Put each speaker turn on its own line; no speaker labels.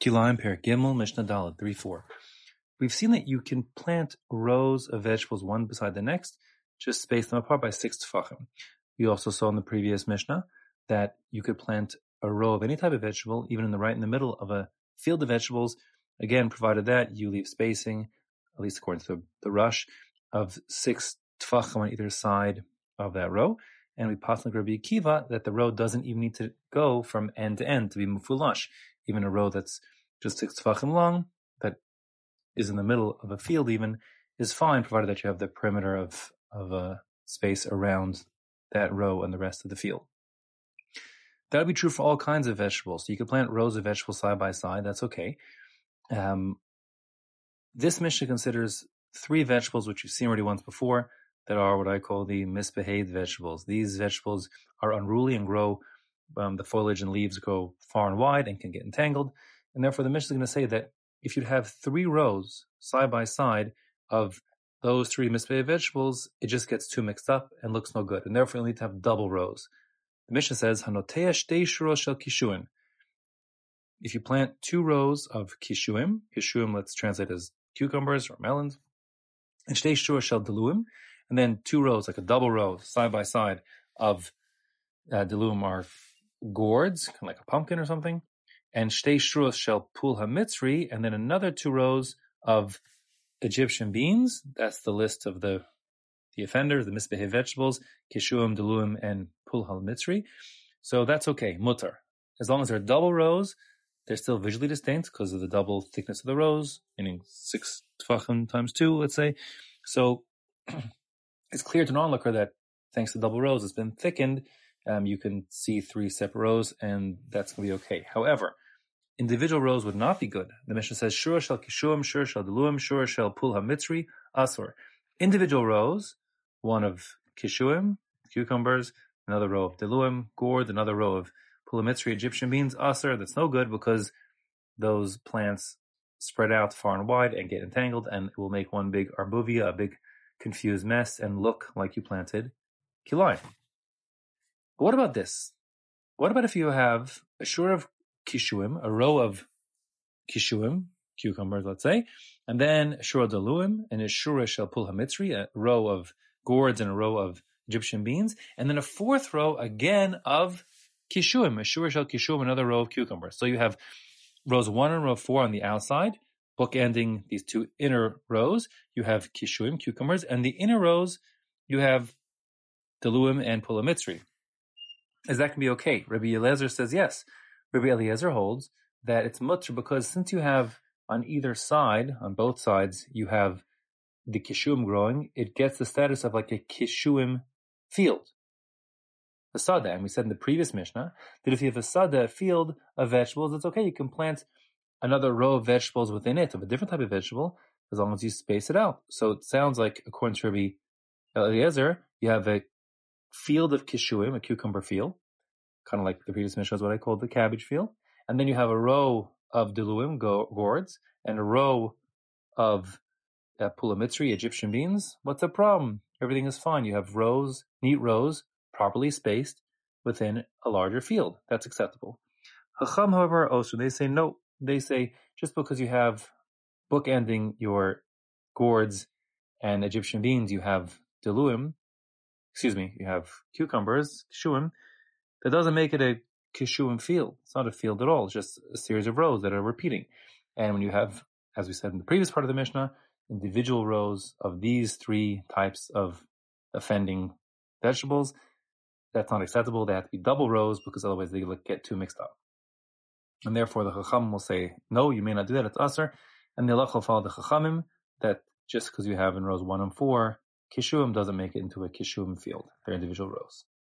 Kilayim Perek Gimel Mishnah Daled 3 4. We've seen that you can plant rows of vegetables one beside the next, just space them apart by six tefachim. We also saw in the previous Mishnah that you could plant a row of any type of vegetable, even in the right in the middle of a field of vegetables, again, provided that you leave spacing, at least according to the Rash, of six tefachim on either side of that row. And we pass like Rabbi Akiva that the row doesn't even need to go from end to end to be mufulash even a row that's just six tefachim long, that is in the middle of a field even, is fine, provided that you have the perimeter of, of a space around that row and the rest of the field. That would be true for all kinds of vegetables. So you could plant rows of vegetables side by side. That's okay. Um, this Mishnah considers three vegetables, which you've seen already once before, that are what I call the misbehaved vegetables. These vegetables are unruly and grow um, the foliage and leaves go far and wide and can get entangled. And therefore, the Mishnah is going to say that if you'd have three rows side by side of those three misbehaved vegetables, it just gets too mixed up and looks no good. And therefore, you need to have double rows. The Mishnah says, Hanotea shtei shel kishuim. If you plant two rows of kishuim, kishuim let's translate as cucumbers or melons, and shtei shel deluim, and then two rows, like a double row, side by side, of uh, are gourds, kind of like a pumpkin or something, and shtei shruos shel pul hamitzri, and then another two rows of Egyptian beans. That's the list of the the offenders, the misbehaved vegetables, kishuim, deluim, and pul hamitzri. So that's okay, mutar. As long as they're double rows, they're still visually distinct because of the double thickness of the rows, meaning six tefachim times two, let's say. So it's clear to an onlooker that thanks to double rows, it's been thickened um, you can see three separate rows, and that's going to be okay. However, individual rows would not be good. The Mishnah says, Shura shel kishuim, Shura shel deluim, Shura shel pul hamitzri, asur. Individual rows, one of kishuim, cucumbers, another row of deluim, gourd, another row of pul hamitzri, Egyptian beans, asur. That's no good because those plants spread out far and wide and get entangled, and it will make one big arbuvia, a big confused mess, and look like you planted kilai. But what about this? What about if you have a shura of kishuim, a row of kishuim, cucumbers, let's say, and then a shura deluim and a shura shel pul hamitzri, a row of gourds and a row of Egyptian beans, and then a fourth row again of kishuim, a shura shel kishuim, another row of cucumbers. So you have rows one and row four on the outside, bookending these two inner rows. You have kishuim, cucumbers, and the inner rows you have deluim and pul hamitzri is that can be okay. Rabbi Eliezer says yes. Rabbi Eliezer holds that it's mutar because since you have on either side, on both sides, you have the kishuim growing, it gets the status of like a kishuim field. A sada, and we said in the previous Mishnah that if you have a sada, field of vegetables, it's okay. You can plant another row of vegetables within it of a different type of vegetable as long as you space it out. So it sounds like, according to Rabbi Eliezer, you have a field of kishuim, a cucumber field, kind of like the previous Mishnah is what I called the cabbage field. And then you have a row of diluim gourds and a row of uh, pulamitzri, Egyptian beans. What's the problem? Everything is fine. You have rows, neat rows, properly spaced within a larger field. That's acceptable. Chacham, however, also they say no. They say just because you have bookending your gourds and Egyptian beans, you have diluim, excuse me, you have cucumbers, shuim, that doesn't make it a kishuim field. It's not a field at all. It's just a series of rows that are repeating. And when you have, as we said in the previous part of the Mishnah, individual rows of these three types of offending vegetables, that's not acceptable. They have to be double rows because otherwise they get too mixed up. And therefore the Chacham will say, no, you may not do that, it's asur. And the halacha will follow the Chachamim that just because you have in rows one and four, Kishuim doesn't make it into a Kishuim field. They're individual rows.